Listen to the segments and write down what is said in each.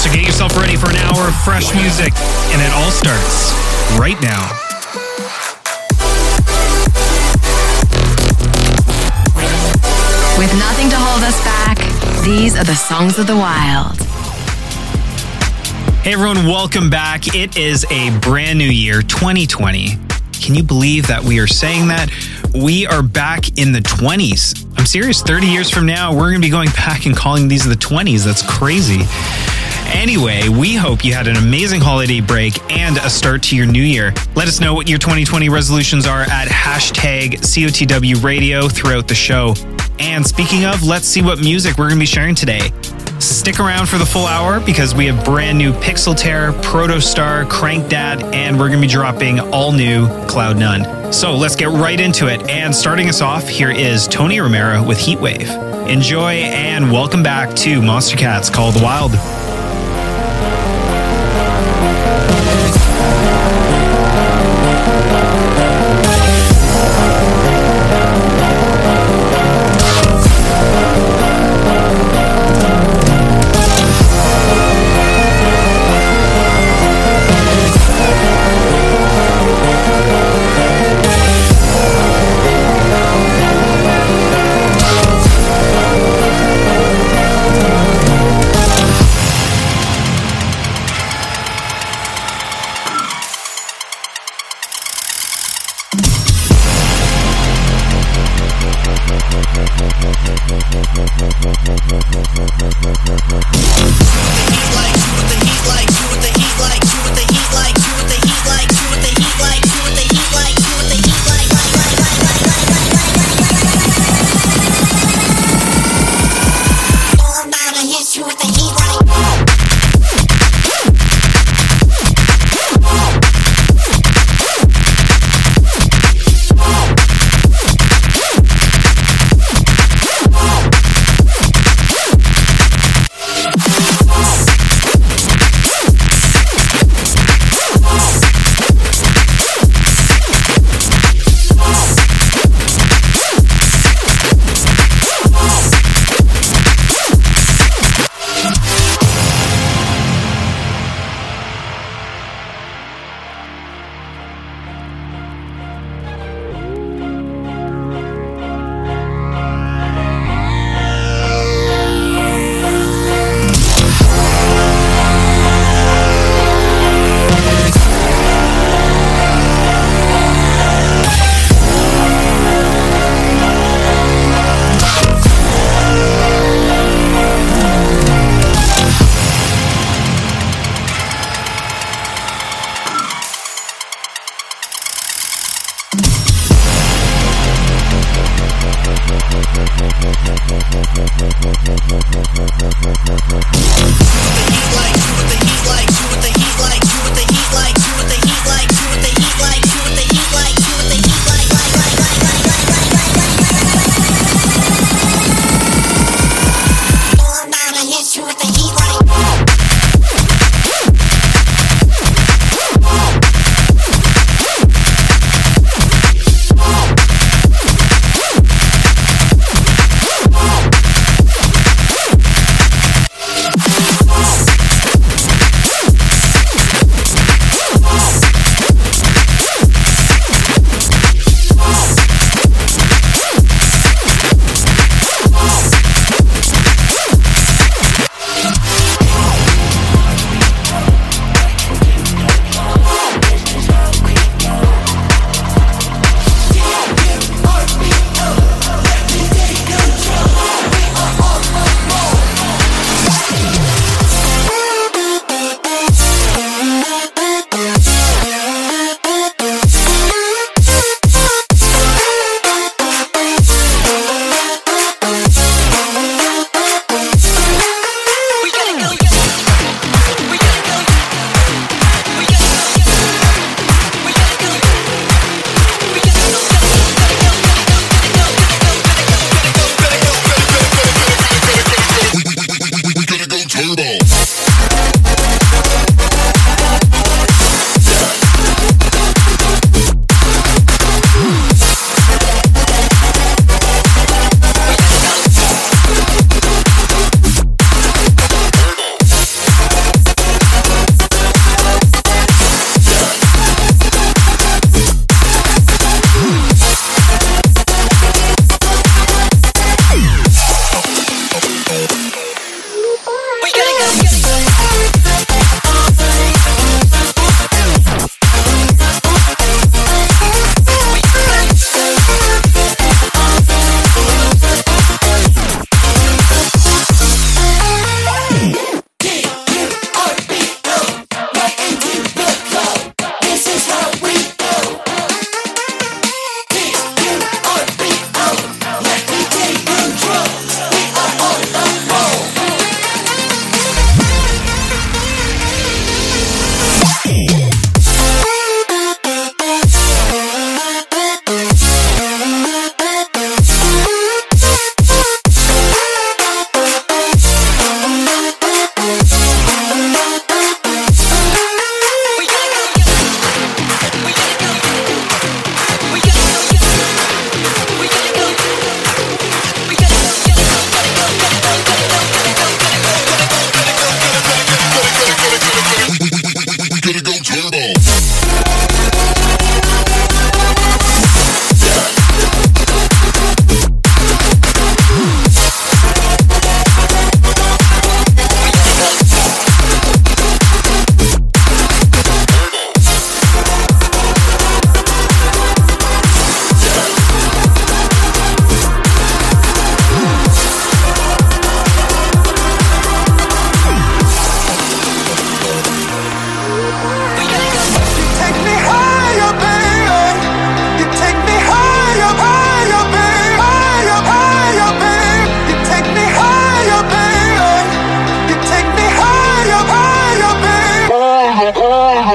So get yourself ready for an hour of fresh music, and it all starts right now. With nothing to hold us back, these are the songs of the wild. Hey everyone, welcome back. It is a brand new year, 2020. Can you believe that we are saying that? We are back in the 20s. I'm serious, 30 years from now, we're going to be going back and calling these the 20s. That's crazy. Anyway, we hope you had an amazing holiday break and a start to your new year. Let us know what your 2020 resolutions are at hashtag COTW radio throughout the show. And speaking of, let's see what music we're going to be sharing today. Stick around for the full hour because we have brand new Pixel Terror, Protostar, Crankdat, and we're going to be dropping all new Cloud None. So let's get right into it. And starting us off, here is Tony Romera with Heatwave. Enjoy and welcome back to Monstercat's Call the Wild.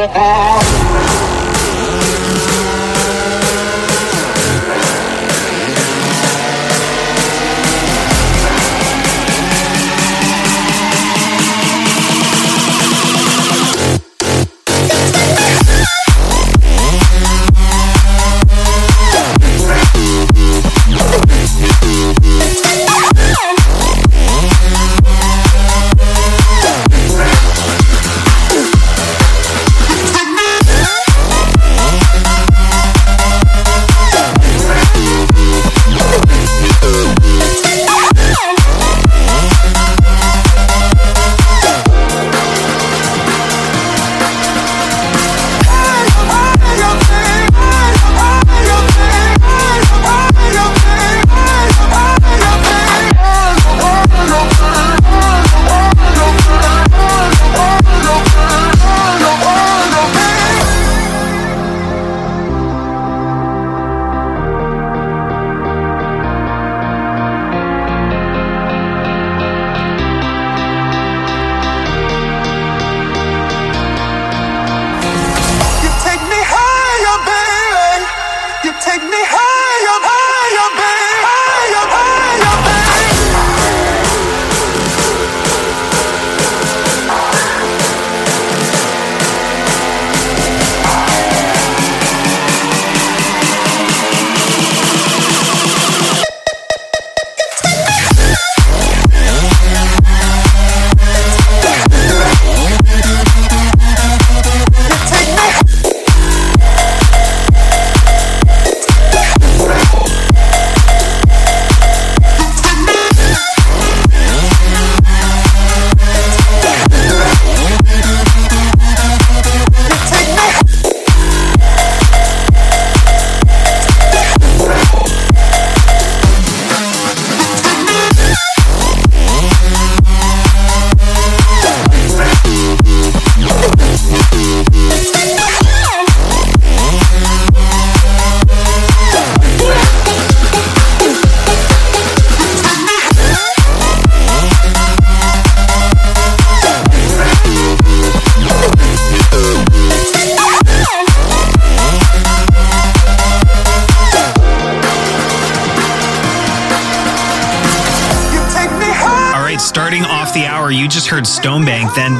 Oh, oh.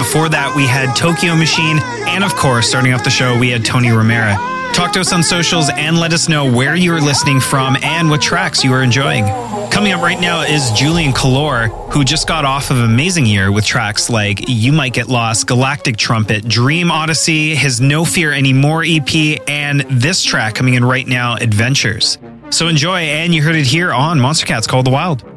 Before that, we had Tokyo Machine. And of course, starting off the show, we had Tony Romera. Talk to us on socials and let us know where you are listening from and what tracks you are enjoying. Coming up right now is Julian Calor, who just got off of amazing year with tracks like You Might Get Lost, Galactic Trumpet, Dream Odyssey, his No Fear Anymore EP, and this track coming in right now, Adventures. So enjoy, and you heard it here on Monstercat's Call the Wild.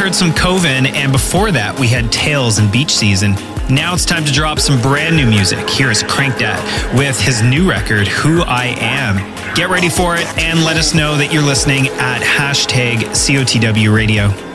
Heard some Koven, and before that, we had Tails and Beach Season. Now it's time to drop some brand new music. Here is Crank Crankdat with his new record, Who I Am. Get ready for it and let us know that you're listening at hashtag COTW Radio.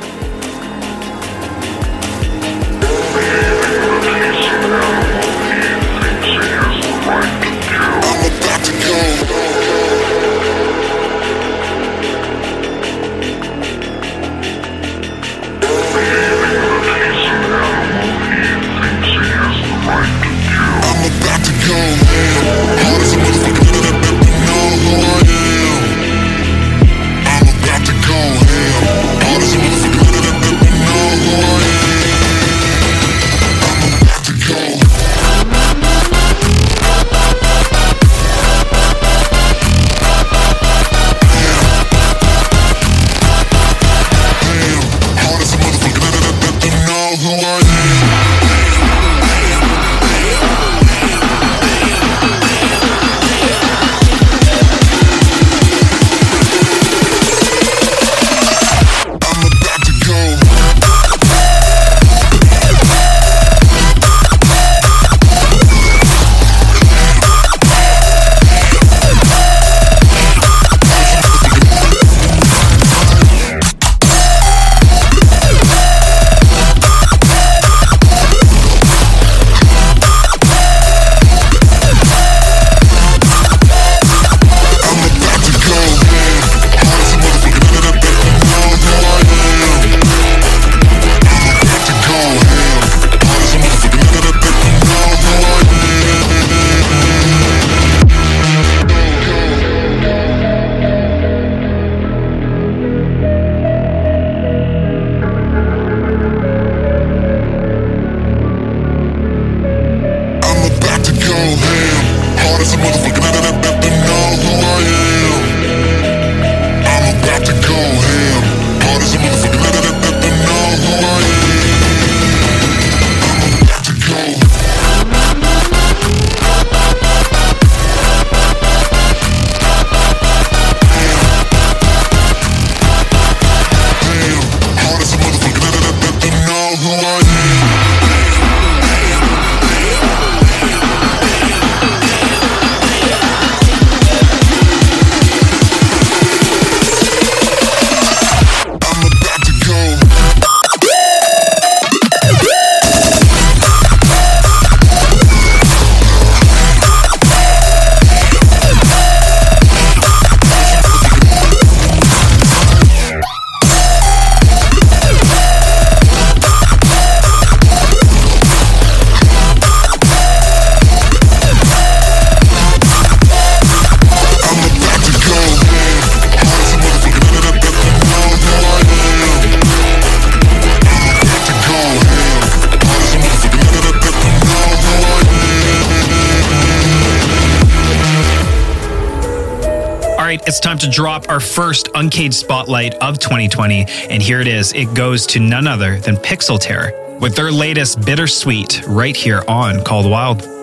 Our first Uncaged Spotlight of 2020. And here it is. It goes to none other than Pixel Terror with their latest Bittersweet right here on Called Wild.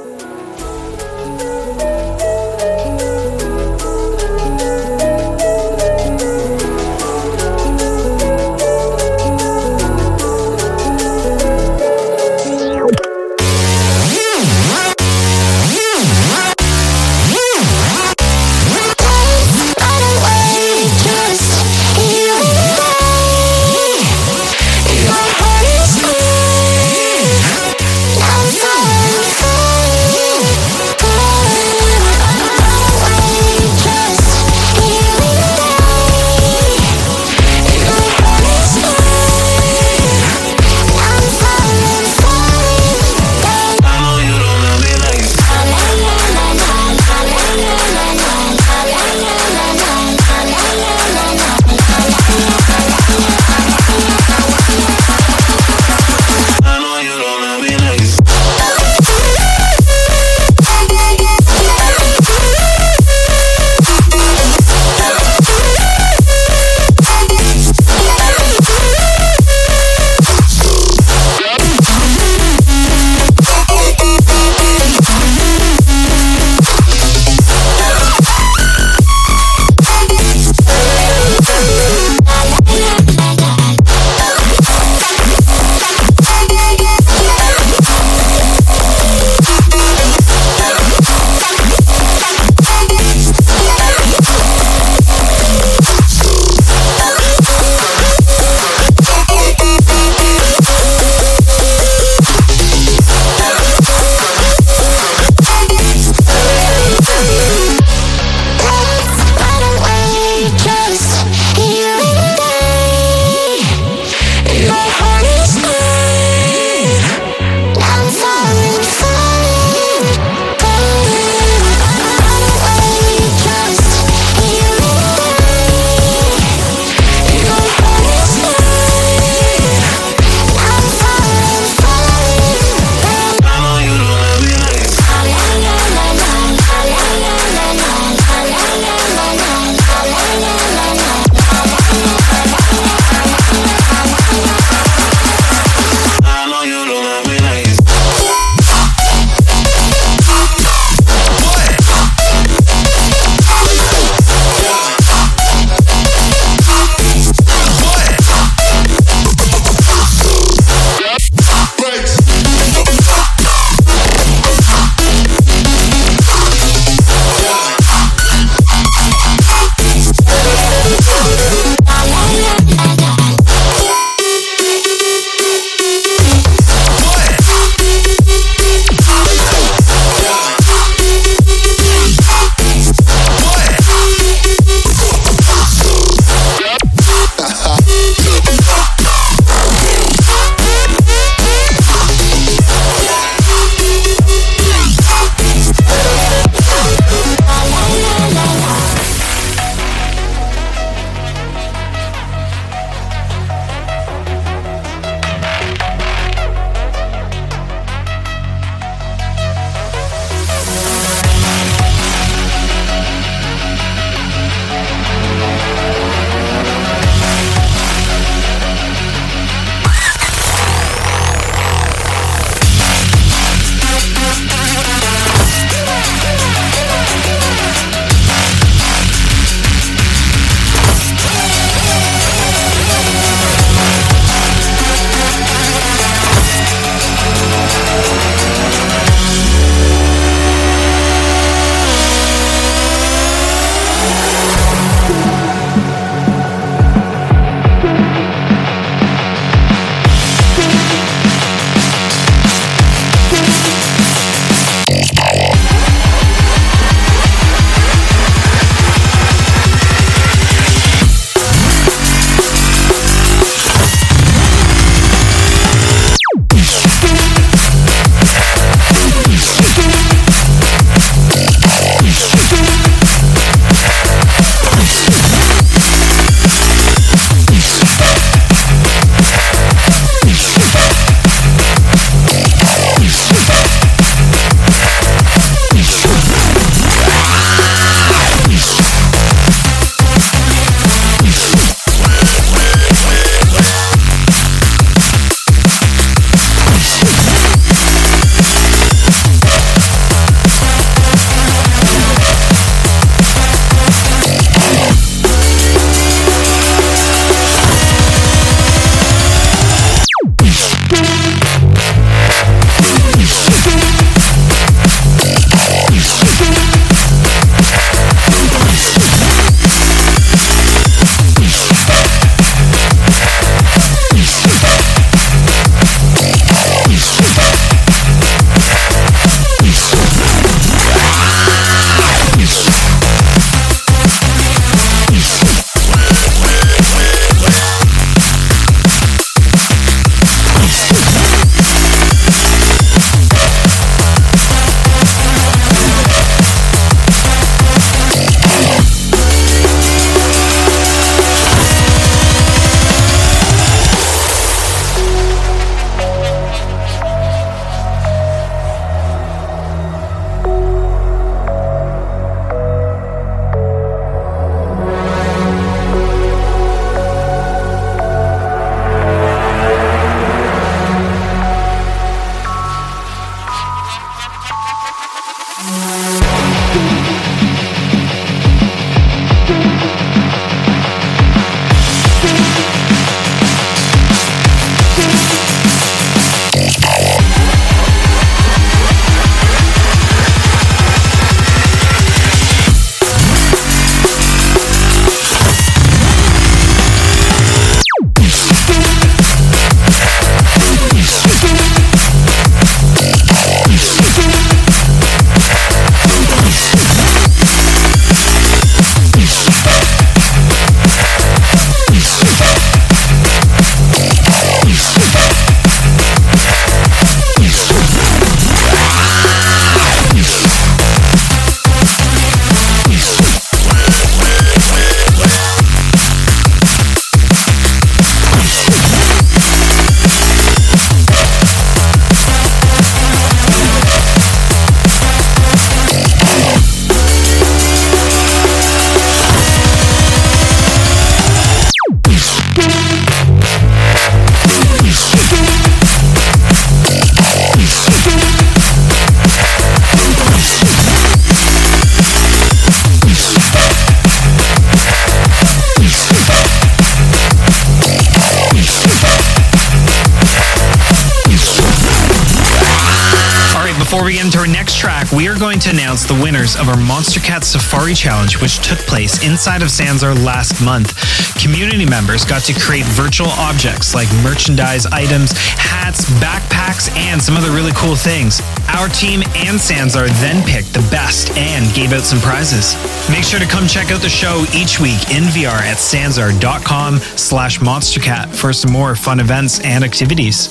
We are going to announce the winners of our Monstercat Safari Challenge, which took place inside of Sansar last month. Community members got to create virtual objects like merchandise items, hats, backpacks, and some other really cool things. Our team and Sansar then picked the best and gave out some prizes. Make sure to come check out the show each week in VR at sansar.com slash monstercat for some more fun events and activities.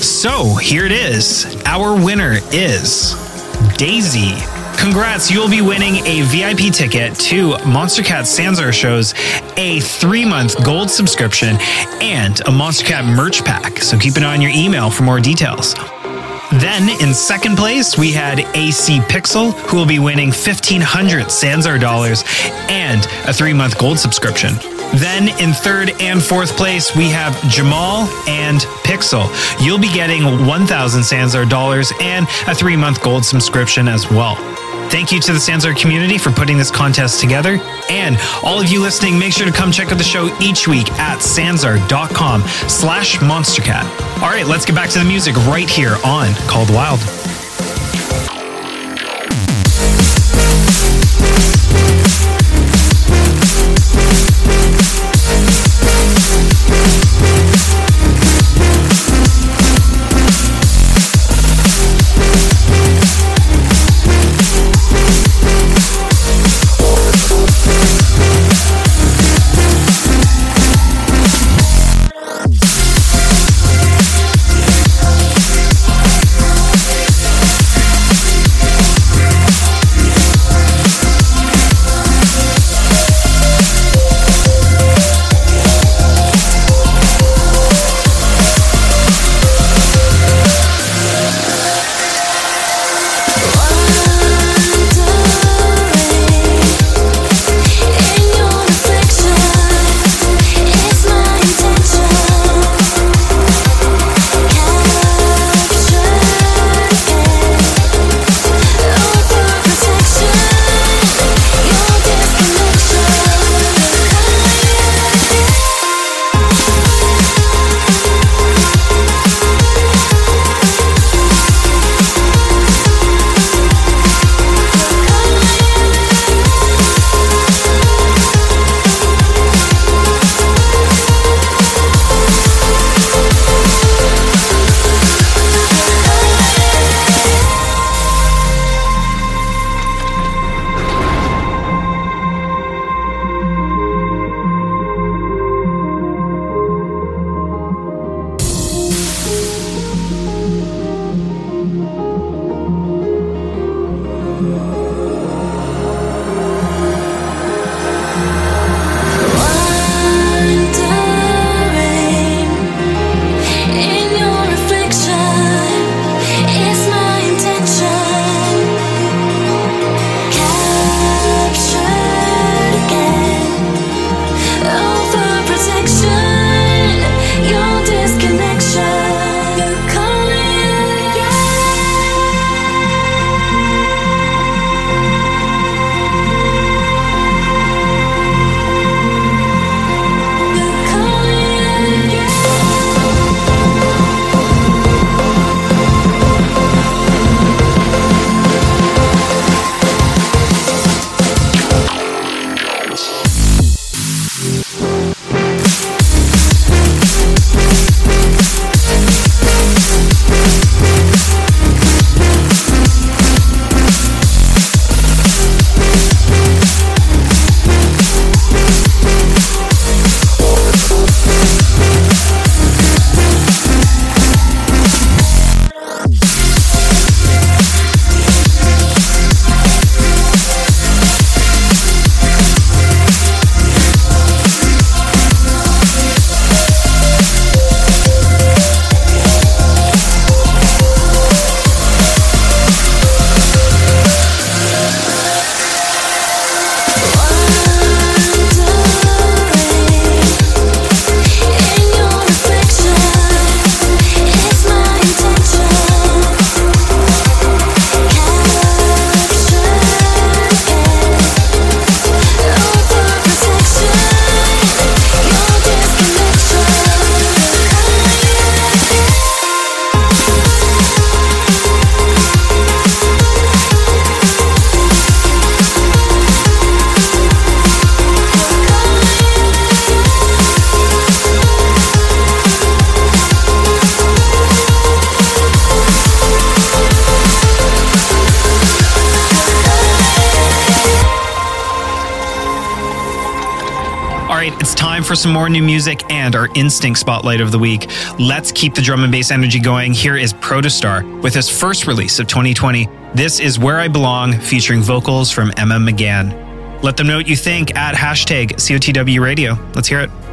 So here it is. Our winner is Daisy. Congrats, you'll be winning a VIP ticket to Monster Cat Sansar shows, a three month gold subscription, and a Monstercat merch pack. So keep an eye on your email for more details. Then in second place, we had AC Pixel, who will be winning 1,500 Sansar dollars and a three month gold subscription. Then in third and fourth place, we have Jamal and Pixel. You'll be getting 1,000 Sansar dollars and a three month gold subscription as well. Thank you to the Sansar community for putting this contest together. And all of you listening, make sure to come check out the show each week at sansar.com slash monstercat. All right, let's get back to the music right here on Called Wild. right, it's time for some more new music and our instinct spotlight of the week. Let's keep the drum and bass energy going. Here is Protostar with his first release of 2020. This is Where I Belong, featuring vocals from Emma McGann. Let them know what you think at hashtag COTW Radio. Let's hear it.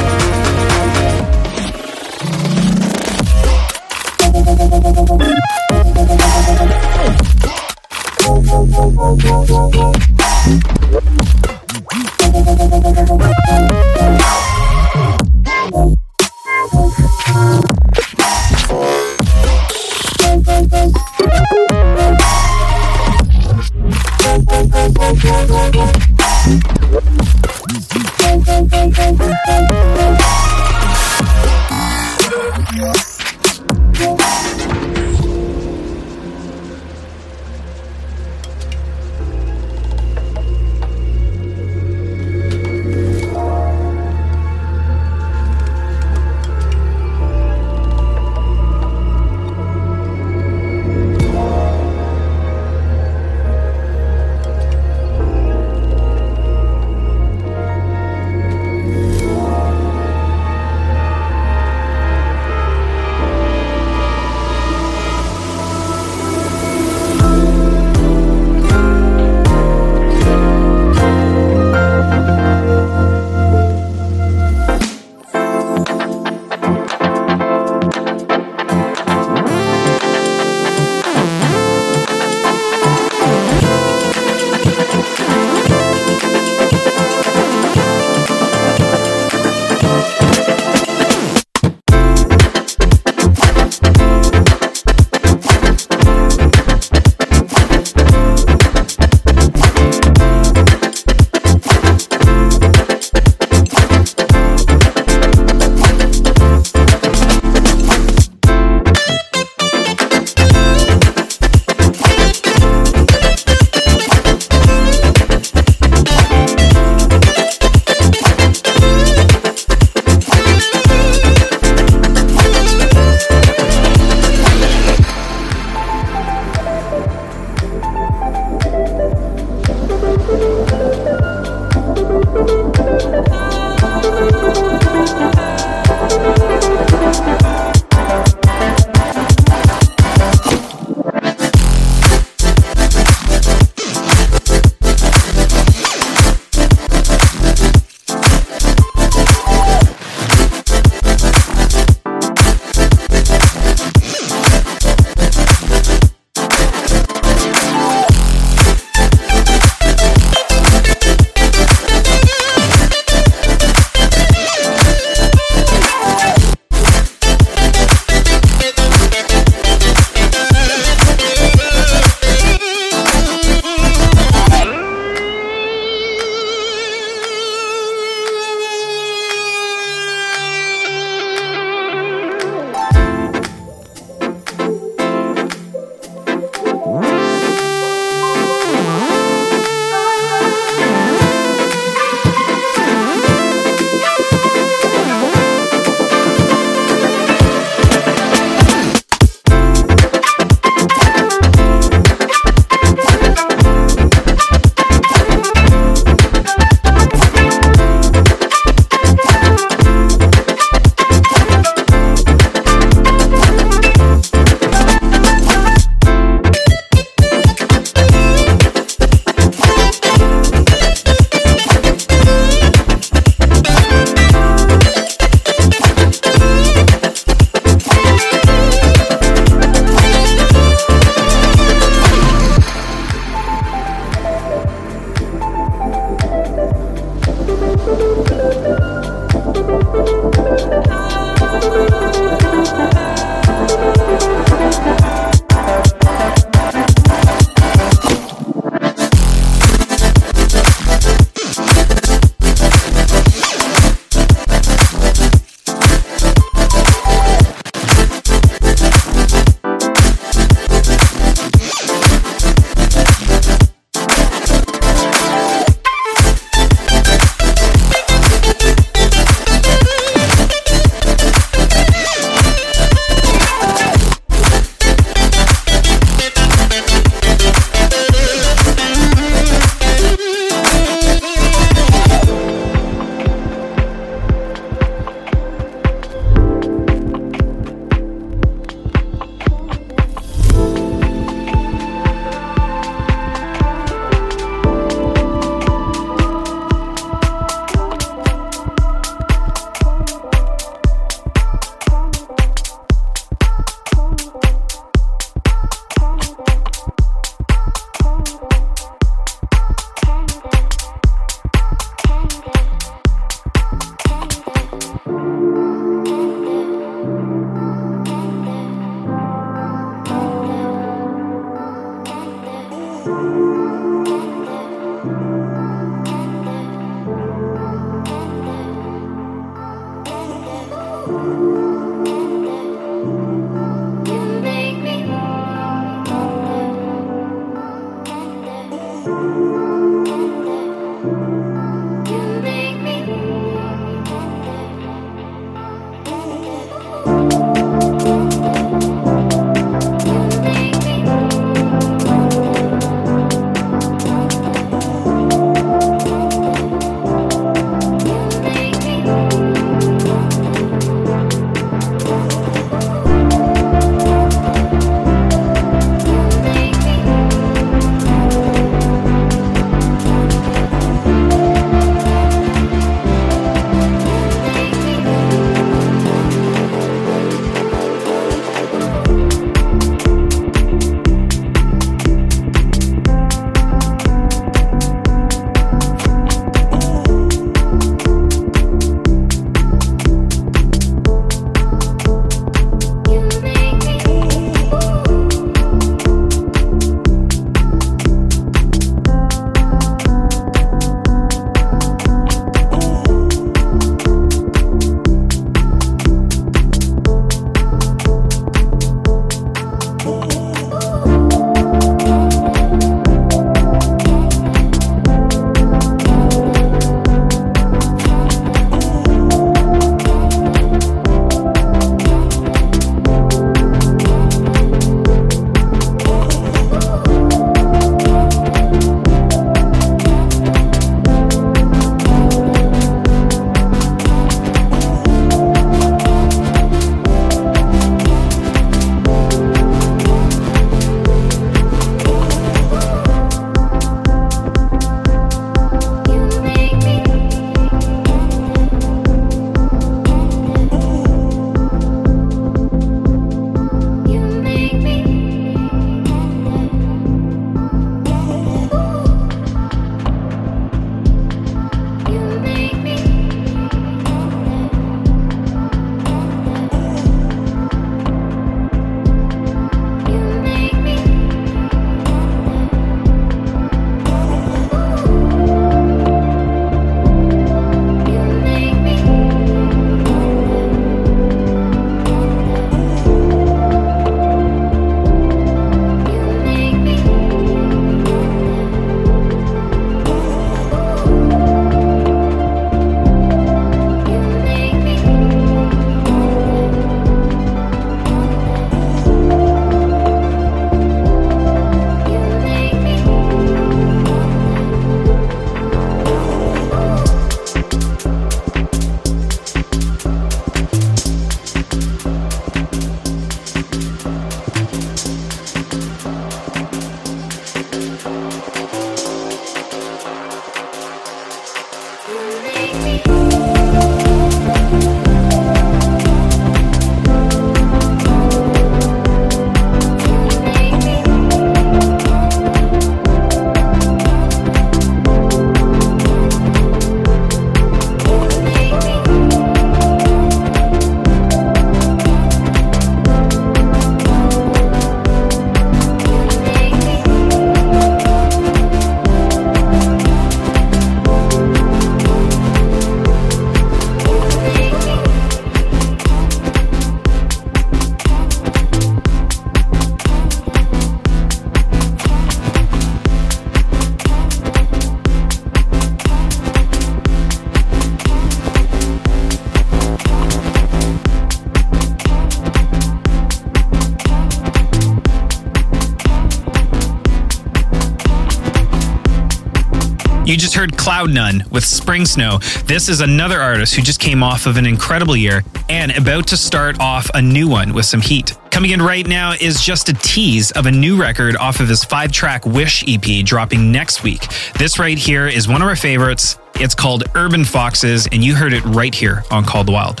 Heard Cloudnone with Spring Snow. This is another artist who just came off of an incredible year and about to start off a new one with some heat. Coming in right now is just a tease of a new record off of his five track Wish EP dropping next week. This right here is one of our favorites. It's called Urban Foxes, and you heard it right here on Called Wild.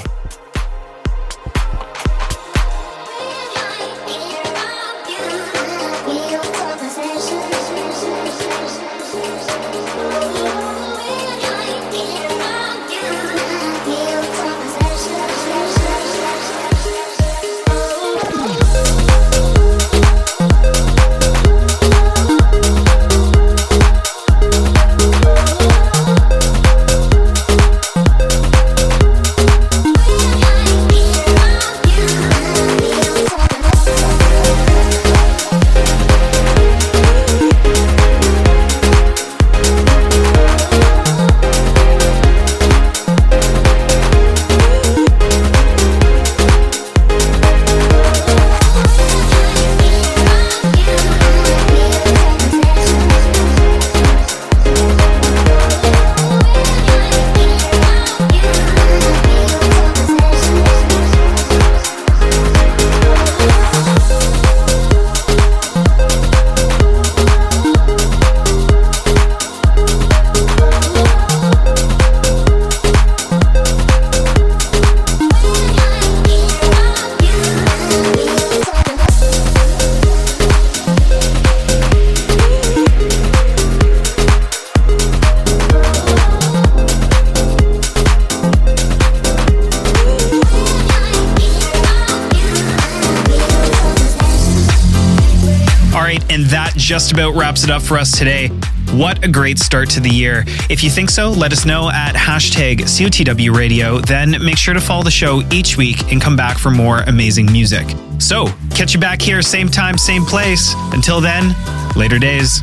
It up for us today. What a great start to the year. If you think so, let us know at hashtag COTW Radio. Then make sure to follow the show each week and come back for more amazing music. So, catch you back here, same time, same place. Until then, later days.